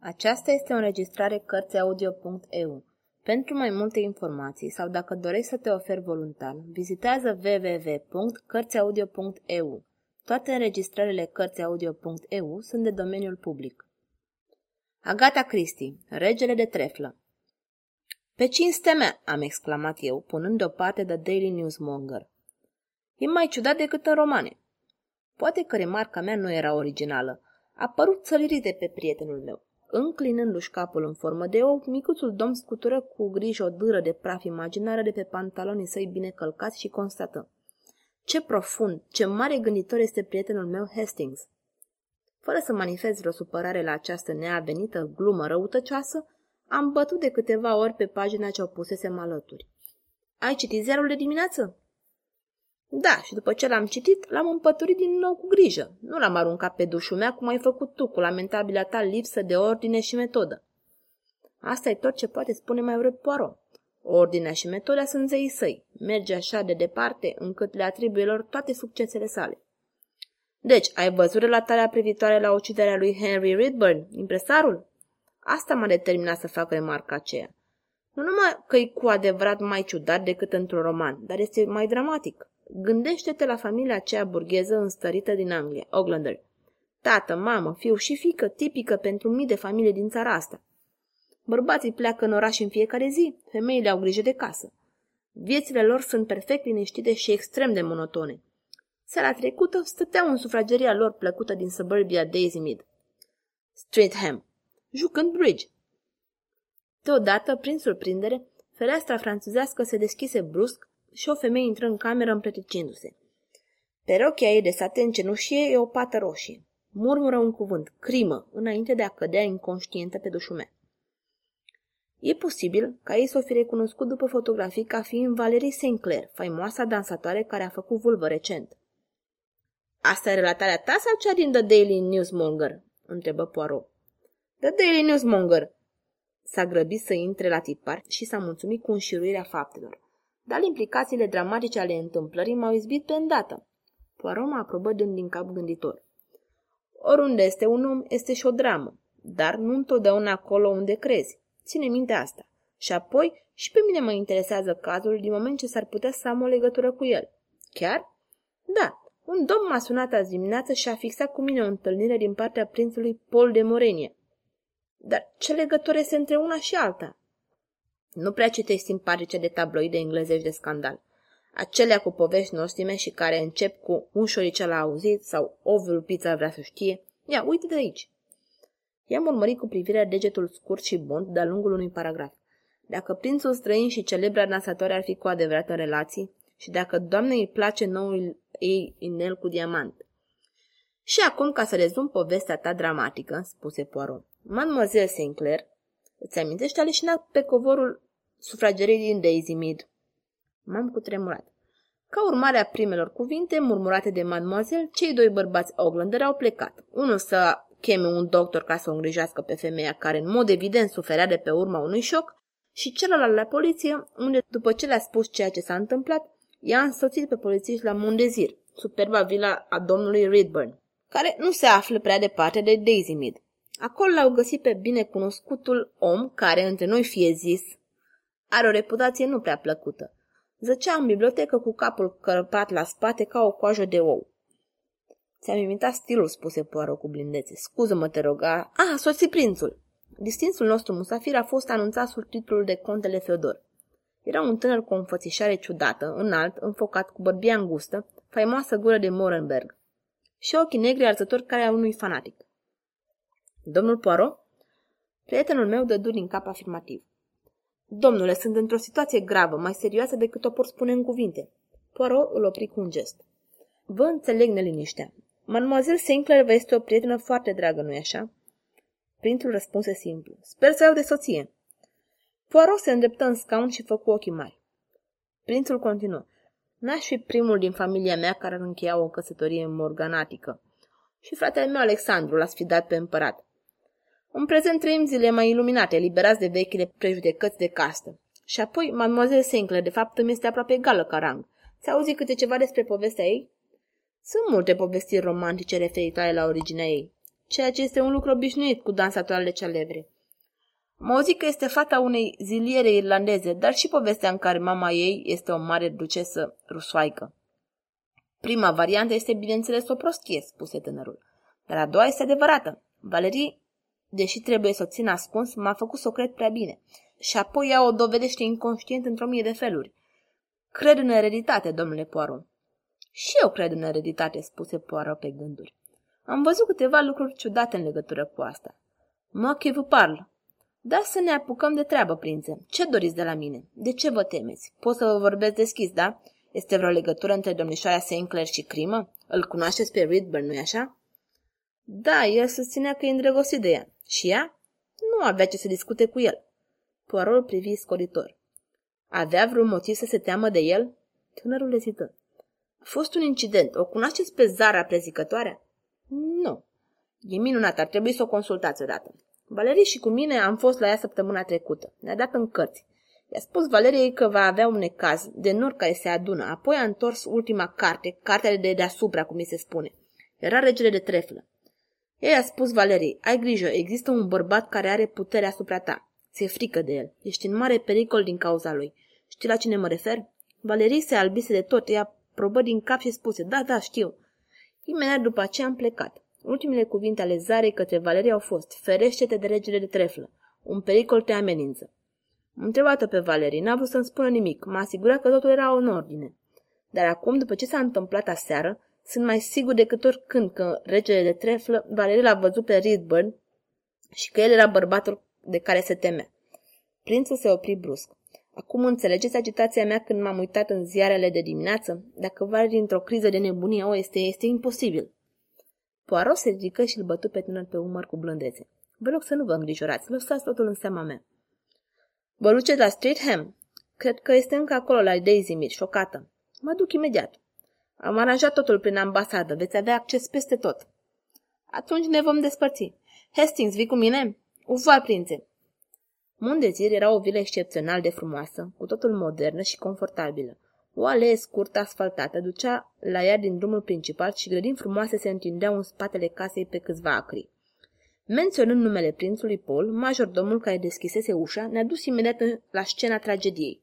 Aceasta este o înregistrare Cărțiaudio.eu. Pentru mai multe informații sau dacă dorești să te oferi voluntar, vizitează www.cărțiaudio.eu. Toate înregistrările Cărțiaudio.eu sunt de domeniul public. Agata Christie, Regele de treflă Pe cinste mea, am exclamat eu, punând deoparte The Daily Newsmonger. E mai ciudat decât în romane. Poate că remarca mea nu era originală. A părut să lirite pe prietenul meu. Înclinându-și capul în formă de ou, micuțul domn scutură cu grijă o dâră de praf imaginară de pe pantalonii săi bine călcați și constată. Ce profund, ce mare gânditor este prietenul meu Hastings! Fără să manifest vreo supărare la această neavenită glumă răutăcioasă, am bătut de câteva ori pe pagina ce o pusesem alături. Ai citit ziarul de dimineață? Da, și după ce l-am citit, l-am împăturit din nou cu grijă. Nu l-am aruncat pe dușul mea cum ai făcut tu, cu lamentabila ta lipsă de ordine și metodă. Asta e tot ce poate spune mai urât Poirot. Ordinea și metoda sunt zeii săi. Merge așa de departe încât le atribuie lor toate succesele sale. Deci, ai văzut relatarea privitoare la uciderea lui Henry Ridburn, impresarul? Asta m-a determinat să fac remarca aceea. Nu numai că e cu adevărat mai ciudat decât într-un roman, dar este mai dramatic. Gândește-te la familia aceea burgheză înstărită din Anglia, Oglander. Tată, mamă, fiu și fică, tipică pentru mii de familie din țara asta. Bărbații pleacă în oraș în fiecare zi, femeile au grijă de casă. Viețile lor sunt perfect liniștite și extrem de monotone. Seara trecută stăteau în sufrageria lor plăcută din suburbia Daisy Mead. Streatham, jucând bridge. Deodată, prin surprindere, fereastra franțuzească se deschise brusc și o femeie intră în cameră împleticindu-se. Pe rochia ei de saten cenușie e o pată roșie. Murmură un cuvânt, crimă, înainte de a cădea inconștientă pe dușumea. E posibil ca ei să o fi recunoscut după fotografii ca fiind Valerie Sinclair, faimoasa dansatoare care a făcut vulvă recent. Asta e relatarea ta sau cea din The Daily Newsmonger?" întrebă Poirot. The Daily Newsmonger!" S-a grăbit să intre la tipar și s-a mulțumit cu înșiruirea faptelor dar implicațiile dramatice ale întâmplării m-au izbit pe îndată. Poirot mă aprobă dând din cap gânditor. Oriunde este un om, este și o dramă, dar nu întotdeauna acolo unde crezi. Ține minte asta. Și apoi, și pe mine mă interesează cazul din moment ce s-ar putea să am o legătură cu el. Chiar? Da, un domn m-a sunat azi dimineață și a fixat cu mine o întâlnire din partea prințului Paul de Morenie. Dar ce legătură este între una și alta? Nu prea citești simpatice de tabloide englezești de scandal. Acelea cu povești nostime și care încep cu un șoricel a auzit sau o vulpiță vrea să știe. Ia, uite de aici. I-am urmărit cu privirea degetul scurt și bun de-a lungul unui paragraf. Dacă prințul străin și celebra dansatoare ar fi cu adevărat în relații și dacă doamnei îi place noul ei inel cu diamant. Și acum, ca să rezum povestea ta dramatică, spuse Poirot, Mademoiselle Sinclair, îți amintești aleșina pe covorul sufragerii din Daisy Mead. M-am cutremurat. Ca urmare a primelor cuvinte murmurate de mademoiselle, cei doi bărbați Oglander au plecat. Unul să cheme un doctor ca să o îngrijească pe femeia care în mod evident suferea de pe urma unui șoc și celălalt la poliție, unde după ce le-a spus ceea ce s-a întâmplat, i-a însoțit pe polițiști la Mundezir, superba vila a domnului Redburn, care nu se află prea departe de Daisy Mead. Acolo l-au găsit pe binecunoscutul om care, între noi fie zis, are o reputație nu prea plăcută. Zăcea în bibliotecă cu capul cărpat la spate ca o coajă de ou. Ți-am imitat stilul, spuse Poirot cu blindețe. Scuză-mă, te rog. A, a sosit prințul. Distinsul nostru musafir a fost anunțat sub titlul de Contele Feodor. Era un tânăr cu o înfățișare ciudată, înalt, înfocat, cu bărbia îngustă, faimoasă gură de Morenberg și ochii negri arzători care a unui fanatic. Domnul Poirot? Prietenul meu dădu din cap afirmativ. Domnule, sunt într-o situație gravă, mai serioasă decât o pot spune în cuvinte. Poirot îl opri cu un gest. Vă înțeleg neliniștea. Mademoiselle Sinclair vă este o prietenă foarte dragă, nu-i așa? Prințul răspunse simplu. Sper să iau de soție. Poirot se îndreptă în scaun și făcu ochii mari. Prințul continuă. N-aș fi primul din familia mea care ar încheia o căsătorie morganatică. Și fratele meu Alexandru l-a sfidat pe împărat. În prezent trăim zile mai iluminate, eliberați de vechile prejudecăți de castă. Și apoi, mademoiselle Sinclair, de fapt, îmi este aproape egală ca rang. Ți auzi câte ceva despre povestea ei? Sunt multe povestiri romantice referitoare la originea ei. ceea ce este un lucru obișnuit cu dansatoarele celebre. Mă zic că este fata unei ziliere irlandeze, dar și povestea în care mama ei este o mare ducesă rusoaică. Prima variantă este, bineînțeles, o prostie, spuse tânărul. Dar a doua este adevărată. Valerie, deși trebuie să o țin ascuns, m-a făcut să o cred prea bine. Și apoi ea o dovedește inconștient într-o mie de feluri. Cred în ereditate, domnule Poirot. Și eu cred în ereditate, spuse Poirot pe gânduri. Am văzut câteva lucruri ciudate în legătură cu asta. Mă che vă parl. Da să ne apucăm de treabă, prințe. Ce doriți de la mine? De ce vă temeți? Pot să vă vorbesc deschis, da? Este vreo legătură între domnișoara Sinclair și crimă? Îl cunoașteți pe Ridburn, nu-i așa? Da, el susținea că e îndrăgostit de ea. Și ea? Nu avea ce să discute cu el. Poirot privi scoritor. Avea vreun motiv să se teamă de el? Tânărul ezită. A fost un incident. O cunoașteți pe Zara prezicătoarea? Nu. E minunat, ar trebui să o consultați odată. Valerie și cu mine am fost la ea săptămâna trecută. Ne-a dat în cărți. I-a spus Valeriei că va avea un necaz de nori care se adună. Apoi a întors ultima carte, cartea de deasupra, cum mi se spune. Era regele de treflă. Ei a spus Valeriei, ai grijă, există un bărbat care are putere asupra ta. Ți-e frică de el. Ești în mare pericol din cauza lui. Știi la cine mă refer? Valerii se albise de tot. Ea probă din cap și spuse, da, da, știu. Imediat după aceea am plecat. Ultimele cuvinte ale Zarei către Valerie au fost, ferește-te de regele de treflă. Un pericol te amenință. Am întrebat pe Valerie, n-a vrut să-mi spună nimic, m-a asigurat că totul era în ordine. Dar acum, după ce s-a întâmplat aseară, sunt mai sigur decât oricând că regele de treflă, Valerie l-a văzut pe Ridburn și că el era bărbatul de care se teme. Prințul se opri brusc. Acum înțelegeți agitația mea când m-am uitat în ziarele de dimineață? Dacă Valerie într-o criză de nebunie, o este, este imposibil. Poirot se ridică și îl bătu pe tânăr pe umăr cu blândețe. Vă rog să nu vă îngrijorați, lăsați totul în seama mea. Vă duceți la Streatham? Cred că este încă acolo la Daisy Mead, șocată. Mă duc imediat. Am aranjat totul prin ambasadă, veți avea acces peste tot. Atunci ne vom despărți. Hastings, vii cu mine? Uvar, prințe. Mundezir era o vilă excepțional de frumoasă, cu totul modernă și confortabilă. O alee scurtă asfaltată ducea la ea din drumul principal și grădini frumoase se întindeau în spatele casei pe câțiva acri. Menționând numele prințului Paul, majordomul care deschisese ușa ne-a dus imediat la scena tragediei.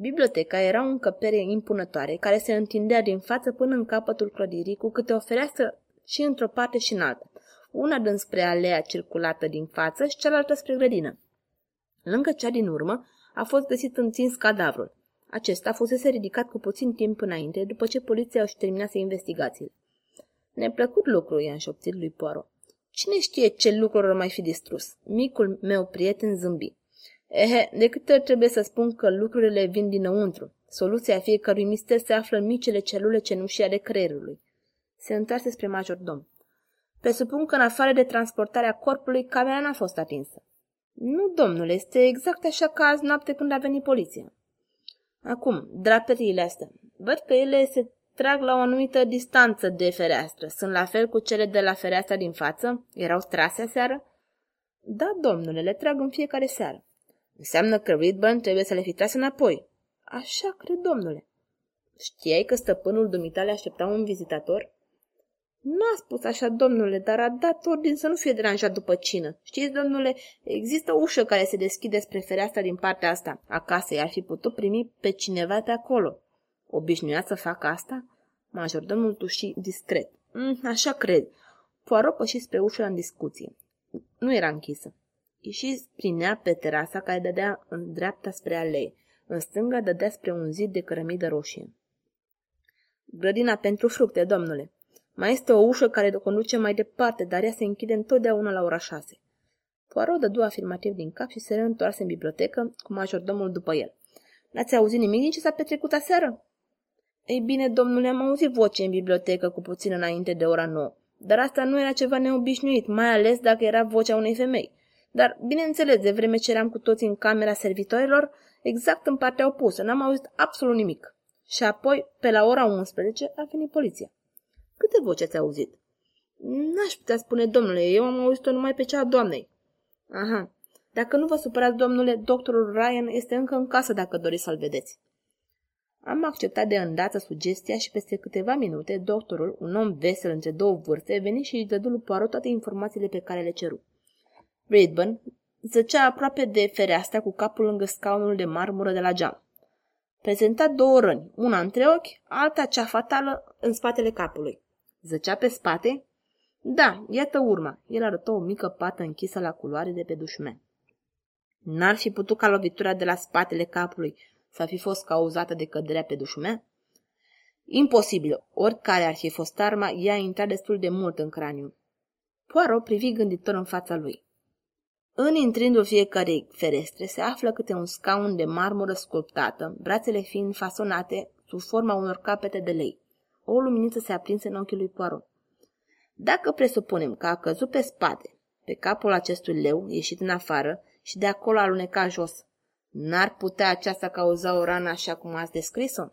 Biblioteca era o încăpere impunătoare care se întindea din față până în capătul clădirii cu câte o fereastră și într-o parte și în alta, una dând spre alea circulată din față și cealaltă spre grădină. Lângă cea din urmă a fost găsit întins cadavrul. Acesta fusese ridicat cu puțin timp înainte, după ce poliția își terminase investigațiile. Neplăcut lucru, i-a înșopțit lui Poirot. Cine știe ce lucruri ar mai fi distrus? Micul meu prieten zâmbi. Ehe, de câte ori trebuie să spun că lucrurile vin dinăuntru. Soluția fiecărui mister se află în micile celule cenușii ale creierului. Se întoarse spre majordom. Presupun că în afară de transportarea corpului, camera n-a fost atinsă. Nu, domnule, este exact așa ca azi noapte când a venit poliția. Acum, draperiile astea. Văd că ele se trag la o anumită distanță de fereastră. Sunt la fel cu cele de la fereastra din față? Erau strase aseară? Da, domnule, le trag în fiecare seară. Înseamnă că Ridburn trebuie să le fi tras înapoi. Așa cred, domnule. Știai că stăpânul dumitale aștepta un vizitator? Nu a spus așa, domnule, dar a dat ordin să nu fie deranjat după cină. Știți, domnule, există o ușă care se deschide spre fereastra din partea asta. Acasă i-ar fi putut primi pe cineva de acolo. Obișnuia să facă asta? Majordomul tuși discret. Mm, așa cred. Poirot păși spre ușă în discuție. Nu era închisă. Ieși prin ea pe terasa care dădea în dreapta spre alei. În stânga dădea spre un zid de cărămidă roșie. Grădina pentru fructe, domnule. Mai este o ușă care conduce mai departe, dar ea se închide întotdeauna la ora șase. Poirot dădu afirmativ din cap și se reîntoarse în bibliotecă cu majordomul după el. N-ați auzit nimic din ce s-a petrecut aseară? Ei bine, domnule, am auzit voce în bibliotecă cu puțin înainte de ora nouă. Dar asta nu era ceva neobișnuit, mai ales dacă era vocea unei femei. Dar, bineînțeles, de vreme ce eram cu toți în camera servitorilor, exact în partea opusă, n-am auzit absolut nimic. Și apoi, pe la ora 11, a venit poliția. Câte voci ați auzit? N-aș putea spune, domnule, eu am auzit-o numai pe cea a doamnei. Aha. Dacă nu vă supărați, domnule, doctorul Ryan este încă în casă dacă doriți să-l vedeți. Am acceptat de îndată sugestia și peste câteva minute, doctorul, un om vesel între două vârste, veni și îi dădu lui Poirot toate informațiile pe care le ceru. Redburn zăcea aproape de fereastra cu capul lângă scaunul de marmură de la geam. Prezenta două răni, una între ochi, alta cea fatală în spatele capului. Zăcea pe spate? Da, iată urma. El arătă o mică pată închisă la culoare de pe dușmen. N-ar fi putut ca lovitura de la spatele capului să fi fost cauzată de căderea pe dușumea? Imposibil, oricare ar fi fost arma, ea a intrat destul de mult în craniu. Poirot privi gânditor în fața lui. În intrindul fiecarei ferestre se află câte un scaun de marmură sculptată, brațele fiind fasonate sub forma unor capete de lei. O luminiță se aprinse în ochii lui Poirot. Dacă presupunem că a căzut pe spate, pe capul acestui leu, ieșit în afară, și de acolo aluneca jos, N-ar putea aceasta cauza o rană așa cum ați descris-o?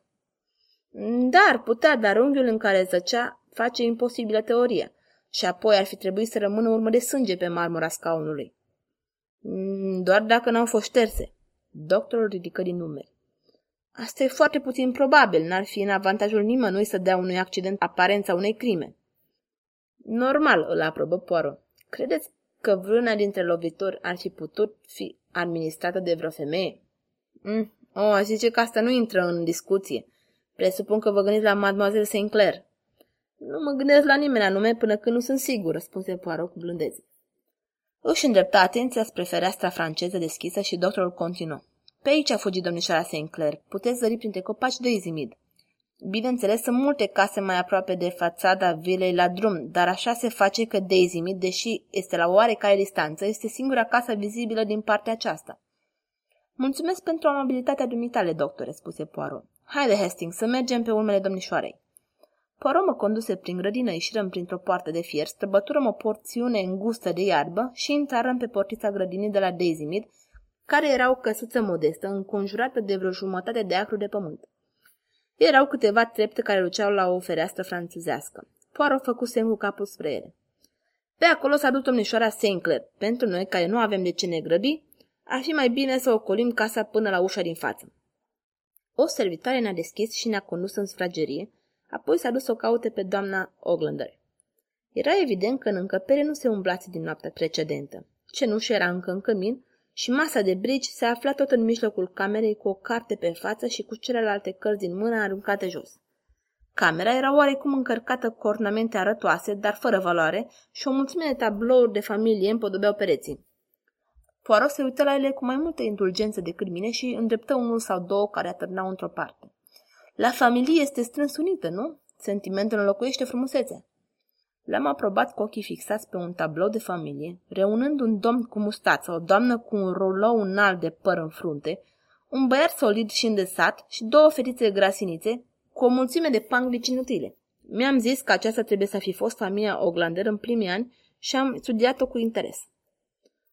Da, ar putea, dar unghiul în care zăcea face imposibilă teoria și apoi ar fi trebuit să rămână urmă de sânge pe marmura scaunului. Mm, doar dacă n-au fost șterse. Doctorul ridică din numeri. Asta e foarte puțin probabil, n-ar fi în avantajul nimănui să dea unui accident aparența unei crime. Normal, îl aprobă Poirot. Credeți că vreuna dintre lovitori ar fi putut fi administrată de vreo femeie? Mm, o, oh, zice că asta nu intră în discuție. Presupun că vă gândiți la Mademoiselle Sinclair. Nu mă gândesc la nimeni anume până când nu sunt sigur, răspunse Poirot cu blândețe. Își îndrepta atenția spre fereastra franceză deschisă și doctorul continuă. Pe aici a fugit domnișoara Sinclair. Puteți zări printre copaci de izimid. Bineînțeles, sunt multe case mai aproape de fațada vilei la drum, dar așa se face că Daisy Mead, deși este la oarecare distanță, este singura casă vizibilă din partea aceasta. Mulțumesc pentru amabilitatea dumitale, doctore, spuse Poirot. Haide, Hastings, să mergem pe urmele domnișoarei. Poirot mă conduse prin grădină, ieșirăm printr-o poartă de fier, străbăturăm o porțiune îngustă de iarbă și intrarăm pe portița grădinii de la Daisy Mead, care era o căsuță modestă, înconjurată de vreo jumătate de acru de pământ. Erau câteva trepte care luceau la o fereastră franțuzească. Poirot făcu semn cu capul spre ele. Pe acolo s-a dus domnișoara Sinclair. Pentru noi, care nu avem de ce ne grăbi, ar fi mai bine să ocolim casa până la ușa din față. O servitoare ne-a deschis și ne-a condus în sfragerie, apoi s-a dus să o caute pe doamna Oglander. Era evident că în încăpere nu se umblați din noaptea precedentă. Cenușă era încă în cămin și masa de brici se afla tot în mijlocul camerei cu o carte pe față și cu celelalte cărți din mână aruncate jos. Camera era oarecum încărcată cu ornamente arătoase, dar fără valoare, și o mulțime de tablouri de familie împodobeau pereții. Poirot se uită la ele cu mai multă indulgență decât mine și îndreptă unul sau două care atârnau într-o parte. La familie este strâns unită, nu? Sentimentul înlocuiește frumusețea. L-am aprobat cu ochii fixați pe un tablou de familie, reunând un domn cu mustață, o doamnă cu un rolou înalt de păr în frunte, un băiat solid și îndesat și două fetițe grasinițe cu o mulțime de panglici inutile. Mi-am zis că aceasta trebuie să fi fost familia Oglander în primii ani și am studiat-o cu interes.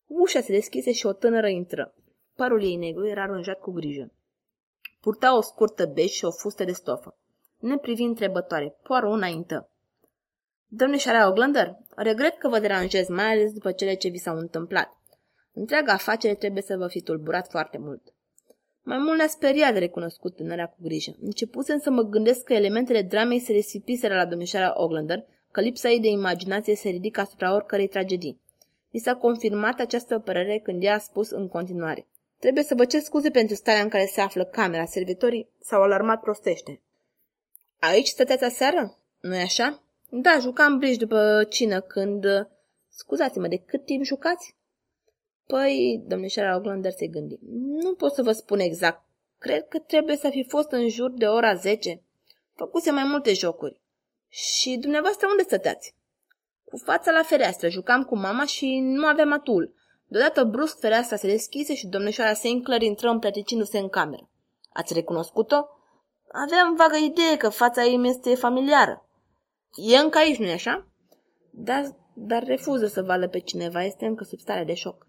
Ușa se deschise și o tânără intră. Părul ei negru era aranjat cu grijă. Purta o scurtă bej și o fustă de stofă. Ne privi întrebătoare, poară înaintă. Domnișoara Oglander, regret că vă deranjez, mai ales după cele ce vi s-au întâmplat. Întreaga afacere trebuie să vă fi tulburat foarte mult. Mai mult ne-a speriat de recunoscut tânăra cu grijă. Începusem să mă gândesc că elementele dramei se resipiseră la domnișoara Oglander, că lipsa ei de imaginație se ridică asupra oricărei tragedii. Mi s-a confirmat această părere când ea a spus în continuare. Trebuie să vă cer scuze pentru starea în care se află camera. Servitorii s-au alarmat prostește. Aici stăteați aseară? Nu-i așa? Da, jucam bridge după cină când... Scuzați-mă, de cât timp jucați? Păi, domnișoara Oglander se gândi. Nu pot să vă spun exact. Cred că trebuie să fi fost în jur de ora 10. Făcuse mai multe jocuri. Și dumneavoastră unde stăteați? Cu fața la fereastră, jucam cu mama și nu aveam atul. Deodată brusc fereastra se deschise și domnișoara Sinclair intră împleticindu-se în cameră. Ați recunoscut-o? Aveam vagă idee că fața ei mi este familiară. E încă aici, nu-i așa? Dar, dar refuză să vală pe cineva, este încă sub stare de șoc.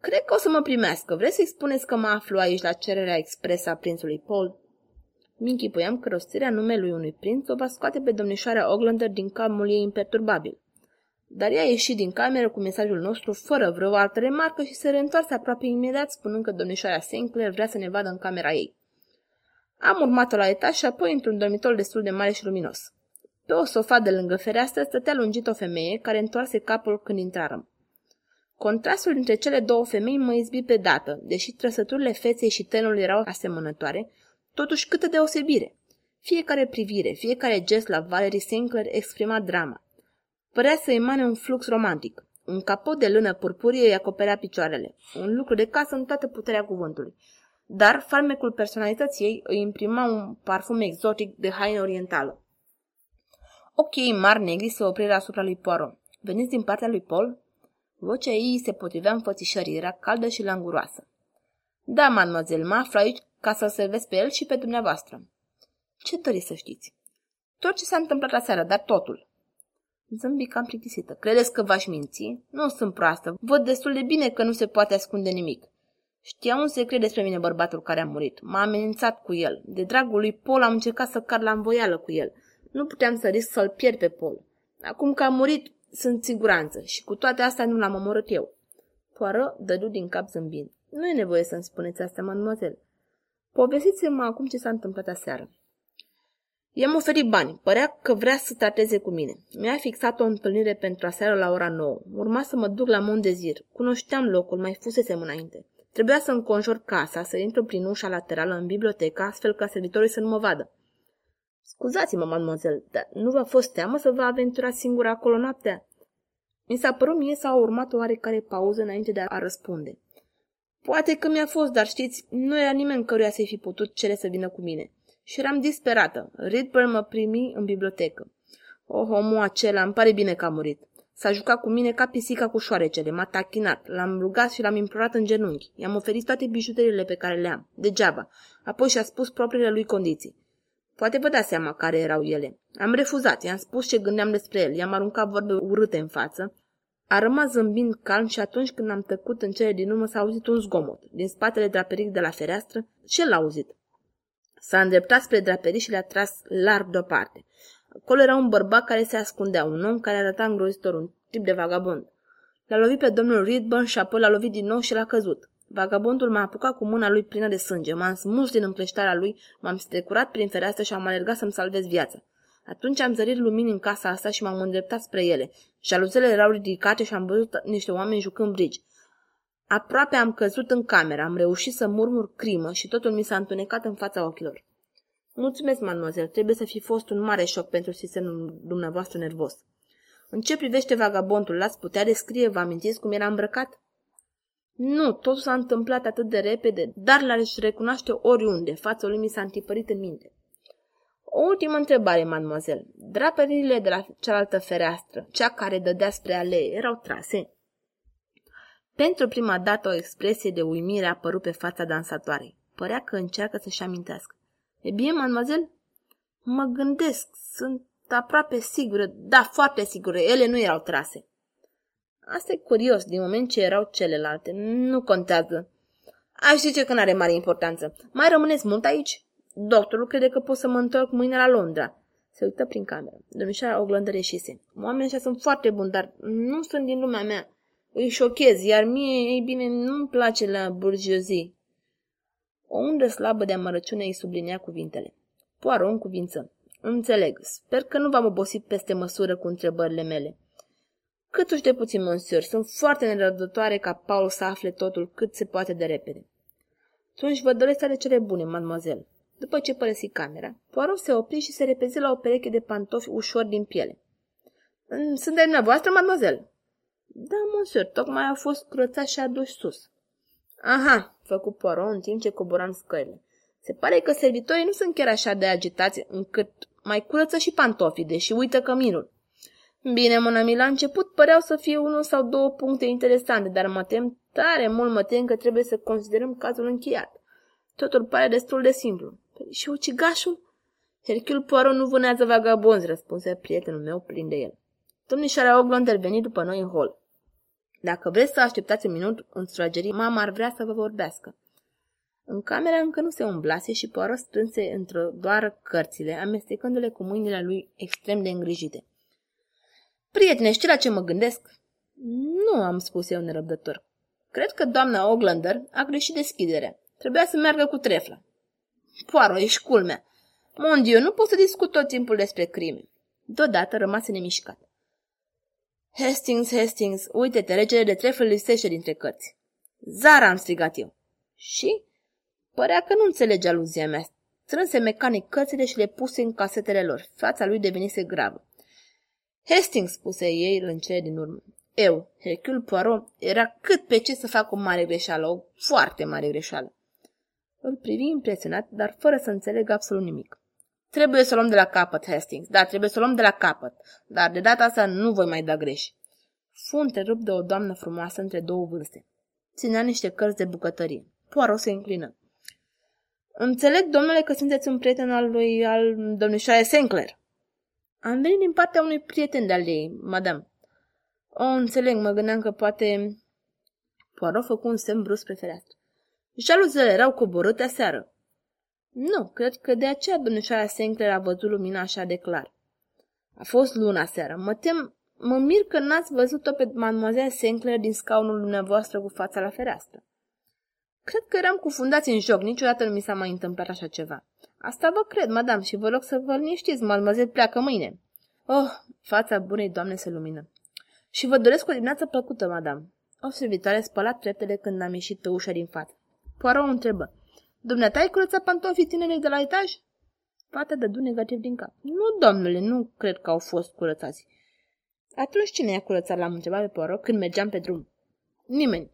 Cred că o să mă primească. Vreți să-i spuneți că mă aflu aici la cererea expresă a prințului Paul? Mi închipuiam că rostirea numelui unui prinț o va scoate pe domnișoarea Oglander din calmul ei imperturbabil. Dar ea a ieșit din cameră cu mesajul nostru fără vreo altă remarcă și se reîntoarse aproape imediat spunând că domnișoara Sinclair vrea să ne vadă în camera ei. Am urmat-o la etaj și apoi într-un dormitor destul de mare și luminos. Pe o sofa de lângă fereastră stătea lungit o femeie care întoarse capul când intrarăm. Contrastul dintre cele două femei mă izbi pe dată, deși trăsăturile feței și tenul erau asemănătoare, totuși câtă deosebire. Fiecare privire, fiecare gest la Valerie Sinclair exprima drama. Părea să emane un flux romantic. Un capot de lână purpurie îi acoperea picioarele, un lucru de casă în toată puterea cuvântului. Dar farmecul personalității ei îi imprima un parfum exotic de haină orientală. Ochii mari negri se opriră asupra lui Poirot. Veniți din partea lui Paul? Vocea ei se potrivea înfățișării, era caldă și languroasă. Da, mademoiselle, mă aflu aici ca să-l servesc pe el și pe dumneavoastră. Ce doriți să știți? Tot ce s-a întâmplat aseară, dar totul. Zâmbi cam plictisită. Credeți că v-aș minți? Nu sunt proastă. Văd destul de bine că nu se poate ascunde nimic. Știa un secret despre mine bărbatul care a murit. M-a amenințat cu el. De dragul lui Paul am încercat să car la învoială cu el. Nu puteam să risc să-l pierd pe Paul. Acum că a murit, sunt siguranță și cu toate astea nu l-am omorât eu. Poară dădu din cap zâmbind. Nu e nevoie să-mi spuneți asta, mademoiselle. Povestiți-mă acum ce s-a întâmplat aseară. I-am oferit bani. Părea că vrea să trateze cu mine. Mi-a fixat o întâlnire pentru aseară la ora 9. Urma să mă duc la Mondezir. Cunoșteam locul, mai fusesem înainte. Trebuia să înconjur casa, să intru prin ușa laterală în bibliotecă, astfel ca servitorii să nu mă vadă. Scuzați-mă, mademoiselle, dar nu v-a fost teamă să vă aventurați singur acolo noaptea? Mi s-a părut mie să au urmat o oarecare pauză înainte de a răspunde. Poate că mi-a fost, dar știți, nu era nimeni căruia să-i fi putut cere să vină cu mine. Și eram disperată. Ridburn mă primi în bibliotecă. Oh, omul acela, îmi pare bine că a murit. S-a jucat cu mine ca pisica cu șoarecele, m-a tachinat, l-am rugat și l-am implorat în genunchi. I-am oferit toate bijuteriile pe care le am, degeaba. Apoi și-a spus propriile lui condiții. Poate vă dați seama care erau ele. Am refuzat, i-am spus ce gândeam despre el, i-am aruncat vorbe urâte în față. A rămas zâmbind calm și atunci când am tăcut în cele din urmă s-a auzit un zgomot. Din spatele draperii de la fereastră, ce l-a auzit? S-a îndreptat spre draperii și le-a tras larg deoparte. Acolo era un bărbat care se ascundea, un om care arăta îngrozitor, un tip de vagabond. L-a lovit pe domnul Ridburn și apoi l-a lovit din nou și l-a căzut. Vagabondul m-a apucat cu mâna lui plină de sânge, m-a smuls din împleștarea lui, m-am strecurat prin fereastră și am alergat să-mi salvez viața. Atunci am zărit lumini în casa asta și m-am îndreptat spre ele. Jaluzele erau ridicate și am văzut niște oameni jucând brigi. Aproape am căzut în cameră, am reușit să murmur crimă și totul mi s-a întunecat în fața ochilor. Mulțumesc, mademoiselle, trebuie să fi fost un mare șoc pentru sistemul dumneavoastră nervos. În ce privește vagabondul, l-ați putea descrie, vă amintiți cum era îmbrăcat? Nu, totul s-a întâmplat atât de repede, dar l-aș recunoaște oriunde, fața lui mi s-a întipărit în minte. O ultimă întrebare, mademoiselle. Draperile de la cealaltă fereastră, cea care dădea spre alee, erau trase? Pentru prima dată o expresie de uimire a apărut pe fața dansatoarei. Părea că încearcă să-și amintească. E bine, mademoiselle? Mă gândesc, sunt aproape sigură, da, foarte sigură, ele nu erau trase. Asta e curios, din moment ce erau celelalte. Nu contează. Aș zice că nu are mare importanță. Mai rămâneți mult aici? Doctorul crede că pot să mă întorc mâine la Londra. Se uită prin cameră. Domnișoara Oglândă reșise. Oamenii ăștia sunt foarte buni, dar nu sunt din lumea mea. Îi șochez, iar mie, ei bine, nu-mi place la burjozie. O undă slabă de amărăciune îi sublinea cuvintele. Poară în cuvință. Înțeleg. Sper că nu v-am obosit peste măsură cu întrebările mele. Câtuși de puțin, monsieur, sunt foarte nerăbdătoare ca Paul să afle totul cât se poate de repede. Atunci vă doresc toate cele bune, mademoiselle. După ce părăsi camera, Poirot se opri și se repezi la o pereche de pantofi ușor din piele. Sunt de dumneavoastră, mademoiselle? Da, monsieur, tocmai a fost curățat și adus sus. Aha, făcu Poirot în timp ce coboram scările. Se pare că servitorii nu sunt chiar așa de agitați încât mai curăță și pantofii, deși uită căminul. Bine, Monami, la început păreau să fie unul sau două puncte interesante, dar mă tem tare mult, mă tem că trebuie să considerăm cazul încheiat. Totul pare destul de simplu. Păi, și ucigașul? Hercule Poirot nu vânează vagabonzi, răspunse prietenul meu plin de el. Domnișoara Oglond veni după noi în hol. Dacă vreți să așteptați un minut, în stragerii, mama ar vrea să vă vorbească. În camera încă nu se umblase și Poirot strânse într-o doar cărțile, amestecându-le cu mâinile lui extrem de îngrijite. Prietene, știi la ce mă gândesc? Nu, am spus eu nerăbdător. Cred că doamna Oglander a greșit deschiderea. Trebuia să meargă cu trefla. Poaro, ești culmea. Mon Dieu, nu pot să discut tot timpul despre crime. Deodată rămase nemișcat. Hastings, Hastings, uite-te, regele de trefă lipsește dintre cărți. Zara, am strigat eu. Și? Părea că nu înțelege aluzia mea. Strânse mecanic cărțile și le puse în casetele lor. Fața lui devenise gravă. Hastings, spuse ei în cele din urmă. Eu, Hercule Poirot, era cât pe ce să fac o mare greșeală, o foarte mare greșeală. Îl privi impresionat, dar fără să înțeleg absolut nimic. Trebuie să o luăm de la capăt, Hastings. Da, trebuie să o luăm de la capăt. Dar de data asta nu voi mai da greș. Fu întrerupt de o doamnă frumoasă între două vârste. Ținea niște cărți de bucătărie. Poirot se înclină. Înțeleg, domnule, că sunteți un prieten al lui, al domnișoarei Sinclair. Am venit din partea unui prieten de-al ei, madame. O, înțeleg, mă gândeam că poate... Poirot făcu un semn brusc pe fereastră. Jaluzele erau coborâte aseară. Nu, cred că de aceea domnișoara Sinclair a văzut lumina așa de clar. A fost luna seară. Mă tem, mă mir că n-ați văzut-o pe mademoiselle Sinclair din scaunul dumneavoastră cu fața la fereastră. Cred că eram cufundați în joc, niciodată nu mi s-a mai întâmplat așa ceva. Asta vă cred, madame, și vă rog să vă liniștiți, mademoiselle pleacă mâine. Oh, fața bunei doamne se lumină. Și vă doresc o dimineață plăcută, madame. O servitoare spăla treptele când am ieșit pe ușa din față. Poirot o întrebă. Dumneata ai curățat pantofii tinerei de la etaj? Fata dădu negativ din cap. Nu, domnule, nu cred că au fost curățați. Atunci cine i-a curățat? L-am întrebat pe Poirot când mergeam pe drum. Nimeni.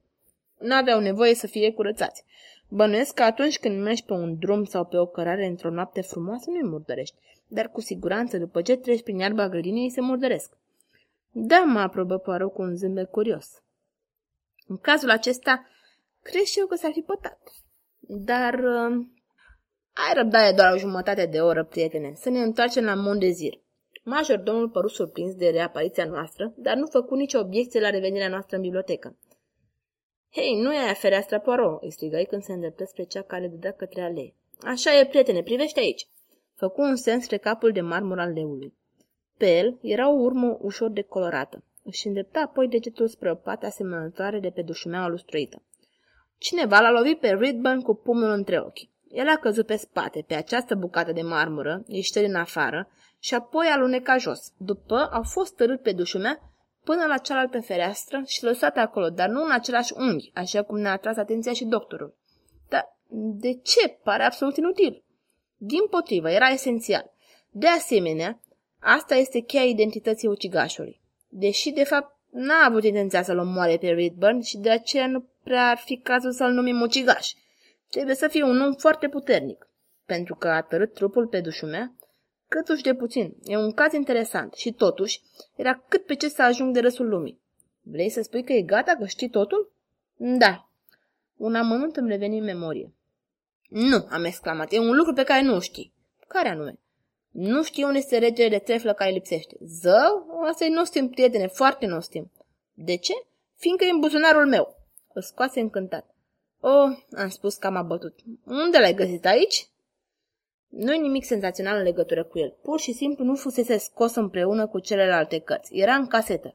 N-aveau nevoie să fie curățați. Bănuiesc că atunci când mergi pe un drum sau pe o cărare într-o noapte frumoasă, nu-i murdărești, dar cu siguranță după ce treci prin iarba grădinei se murdăresc. Da, mă aprobă Poirot cu un zâmbet curios. În cazul acesta, cred și eu că s-ar fi pătat. Dar uh, ai răbdare doar o jumătate de oră, prietene, să ne întoarcem la Mondezir. Majordomul păru surprins de reapariția noastră, dar nu făcu nicio obiecție la revenirea noastră în bibliotecă. Hei, nu e aia fereastra Poirot, îi strigă când se îndreptă spre cea care dădea către alee. Așa e, prietene, privește aici. Făcu un sens spre capul de marmur al leului. Pe el era o urmă ușor decolorată. Își îndrepta apoi degetul spre o pată asemănătoare de pe dușumeaua lustruită. Cineva l-a lovit pe Ridburn cu pumnul între ochi. El a căzut pe spate, pe această bucată de marmură, ieșită din afară, și apoi aluneca jos. După, au fost tărât pe dușumea până la cealaltă fereastră și lăsat acolo, dar nu în același unghi, așa cum ne-a atras atenția și doctorul. Dar de ce? Pare absolut inutil. Din potrivă, era esențial. De asemenea, asta este cheia identității ucigașului. Deși, de fapt, n-a avut intenția să-l omoare pe Redburn și de aceea nu prea ar fi cazul să-l numim ucigaș. Trebuie să fie un om foarte puternic, pentru că a tărât trupul pe dușumea, câtuși de puțin. E un caz interesant și totuși era cât pe ce să ajung de răsul lumii. Vrei să spui că e gata, că știi totul? Da. Un amănunt îmi reveni în memorie. Nu, am exclamat, e un lucru pe care nu știi. Care anume? Nu știu unde este regele de treflă care lipsește. Zău? Asta e nostim, prietene, foarte nostim. De ce? Fiindcă e în buzunarul meu. Îl scoase încântat. Oh, am spus că am abătut. Unde l-ai găsit aici? nu e nimic senzațional în legătură cu el. Pur și simplu nu fusese scos împreună cu celelalte cărți. Era în casetă.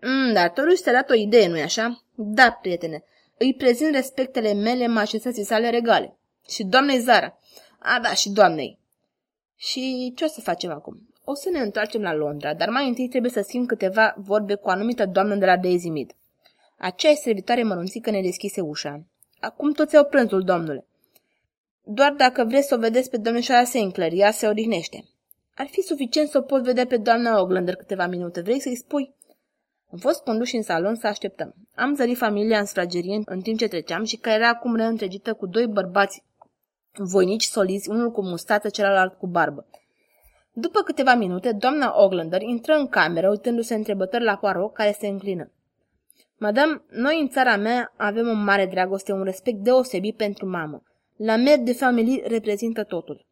Mm, dar totuși ți-a dat o idee, nu-i așa? Da, prietene. Îi prezint respectele mele mașesății sale regale. Și doamnei Zara. A, da, și doamnei. Și ce o să facem acum? O să ne întoarcem la Londra, dar mai întâi trebuie să schimb câteva vorbe cu o anumită doamnă de la Daisy Mead. Aceea servitoare mărunțică ne deschise ușa. Acum toți au prânzul, domnule. Doar dacă vreți să o vedeți pe domnișoara Sinclair, ea se odihnește. Ar fi suficient să o pot vedea pe doamna Oglander câteva minute. Vrei să-i spui? Am fost conduși în salon să așteptăm. Am zărit familia în sfragerie în timp ce treceam și care era acum reîntregită cu doi bărbați voinici solizi, unul cu mustață, celălalt cu barbă. După câteva minute, doamna Oglander intră în cameră, uitându-se întrebători la Poirot, care se înclină. Madame, noi în țara mea avem o mare dragoste, un respect deosebit pentru mamă. La mer de familie reprezintă totul.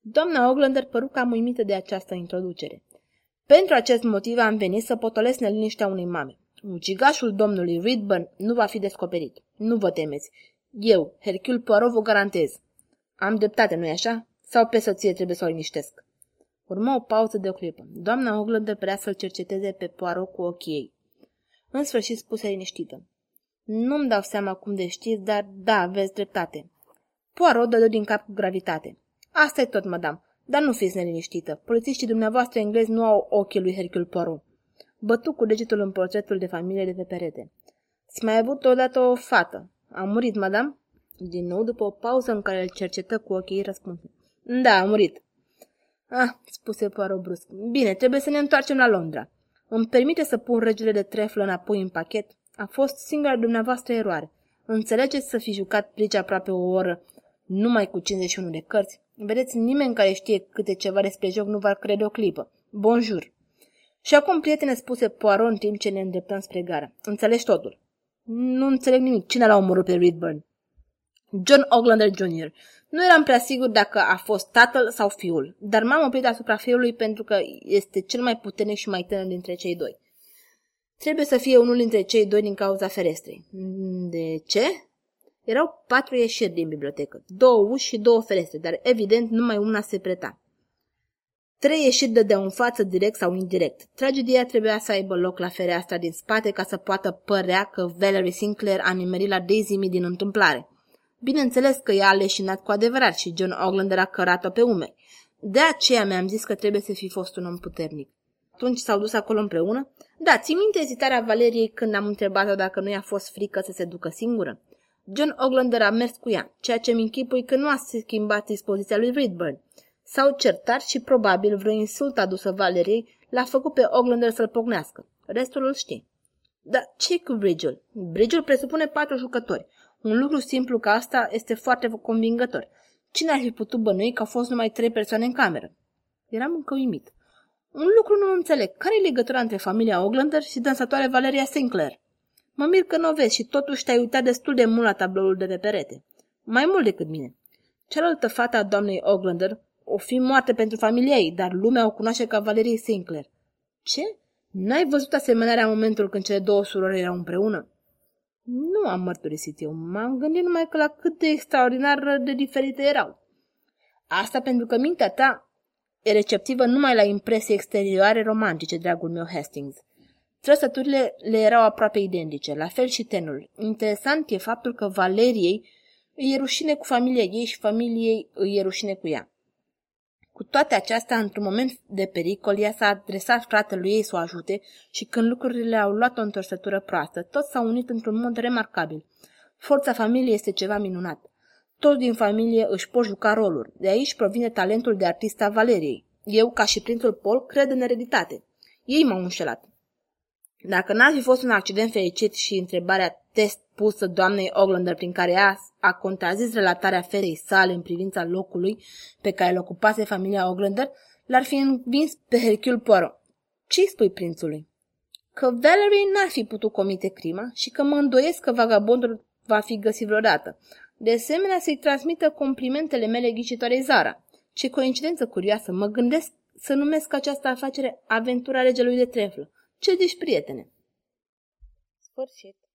Doamna Oglander păru cam uimită de această introducere. Pentru acest motiv am venit să potolesc neliniștea unei mame. Ucigașul domnului Ridburn nu va fi descoperit. Nu vă temeți. Eu, Hercule Poirot, vă garantez. Am dreptate, nu-i așa? Sau pe soție trebuie să o liniștesc? Urmă o pauză de o clipă. Doamna Oglander părea să-l cerceteze pe Poirot cu ochii ei. În sfârșit spuse liniștită. Nu-mi dau seama cum de știți, dar da, aveți dreptate. Poirot dădu din cap cu gravitate. Asta e tot, madame, dar nu fiți neliniștită. Polițiștii dumneavoastră englezi nu au ochii lui Hercule Poirot. Bătu cu degetul în portretul de familie de pe perete. S mai avut odată o fată. A murit, madame? Din nou, după o pauză în care îl cercetă cu ochii, răspunse. Da, a murit. Ah, spuse Poirot brusc. Bine, trebuie să ne întoarcem la Londra. Îmi permite să pun regele de treflă înapoi în pachet? A fost singura dumneavoastră eroare. Înțelegeți să fi jucat brici aproape o oră, numai cu 51 de cărți? Vedeți, nimeni care știe câte ceva despre joc nu va crede o clipă. Bonjour! Și acum, prietene, spuse Poirot în timp ce ne îndreptăm spre gara. Înțelegi totul? Nu înțeleg nimic. Cine l-a omorât pe Redburn? John Oglander Jr. Nu eram prea sigur dacă a fost tatăl sau fiul, dar m-am oprit asupra fiului pentru că este cel mai puternic și mai tânăr dintre cei doi. Trebuie să fie unul dintre cei doi din cauza ferestrei. De ce? Erau patru ieșiri din bibliotecă, două uși și două ferestre, dar evident numai una se preta. Trei ieșiri dădeau în față direct sau indirect. Tragedia trebuia să aibă loc la fereastra din spate ca să poată părea că Valerie Sinclair a nimerit la Daisy din întâmplare. Bineînțeles că ea a leșinat cu adevărat și John Oglander a cărat-o pe umeri. De aceea mi-am zis că trebuie să fi fost un om puternic. Atunci s-au dus acolo împreună? Da, ții minte ezitarea Valeriei când am întrebat-o dacă nu i-a fost frică să se ducă singură? John Oglander a mers cu ea, ceea ce mi închipui că nu a schimbat dispoziția lui Redburn. S-au certat și probabil vreo insult adusă Valeriei l-a făcut pe Oglander să-l pognească. Restul îl știi. Dar ce cu Bridge-ul? Bridge-ul presupune patru jucători. Un lucru simplu ca asta este foarte convingător. Cine ar fi putut bănui că au fost numai trei persoane în cameră? Eram încă uimit. Un lucru nu înțeleg. Care e legătura între familia Oglander și dansatoare Valeria Sinclair? Mă mir că nu o vezi și totuși te-ai uitat destul de mult la tabloul de pe perete. Mai mult decât mine. Cealaltă fată a doamnei Oglander o fi moarte pentru familia ei, dar lumea o cunoaște ca Valerie Sinclair. Ce? N-ai văzut asemănarea în momentul când cele două surori erau împreună? Nu am mărturisit eu, m-am gândit numai că la cât de extraordinar de diferite erau. Asta pentru că mintea ta e receptivă numai la impresii exterioare romantice, dragul meu Hastings. Trăsăturile le erau aproape identice, la fel și tenul. Interesant e faptul că Valeriei îi e rușine cu familia ei și familiei îi e rușine cu ea. Cu toate acestea, într-un moment de pericol, ea s-a adresat fratelui ei să o ajute și când lucrurile au luat o întorsătură proastă, toți s-au unit într-un mod remarcabil. Forța familiei este ceva minunat. Toți din familie își pot juca roluri. De aici provine talentul de artist a Valeriei. Eu, ca și prințul Paul, cred în ereditate. Ei m-au înșelat. Dacă n-ar fi fost un accident fericit și întrebarea test pusă doamnei Oglander prin care ea a contrazis relatarea ferei sale în privința locului pe care îl ocupase familia Oglander, l-ar fi învins pe Hercule Poirot. ce spui prințului? Că Valerie n-ar fi putut comite crima și că mă îndoiesc că vagabondul va fi găsit vreodată. De asemenea, să-i transmită complimentele mele ghicitoarei Zara. Ce coincidență curioasă, mă gândesc să numesc această afacere Aventura Regelui de Treflă. Ce zici, prietene? Sfârșit.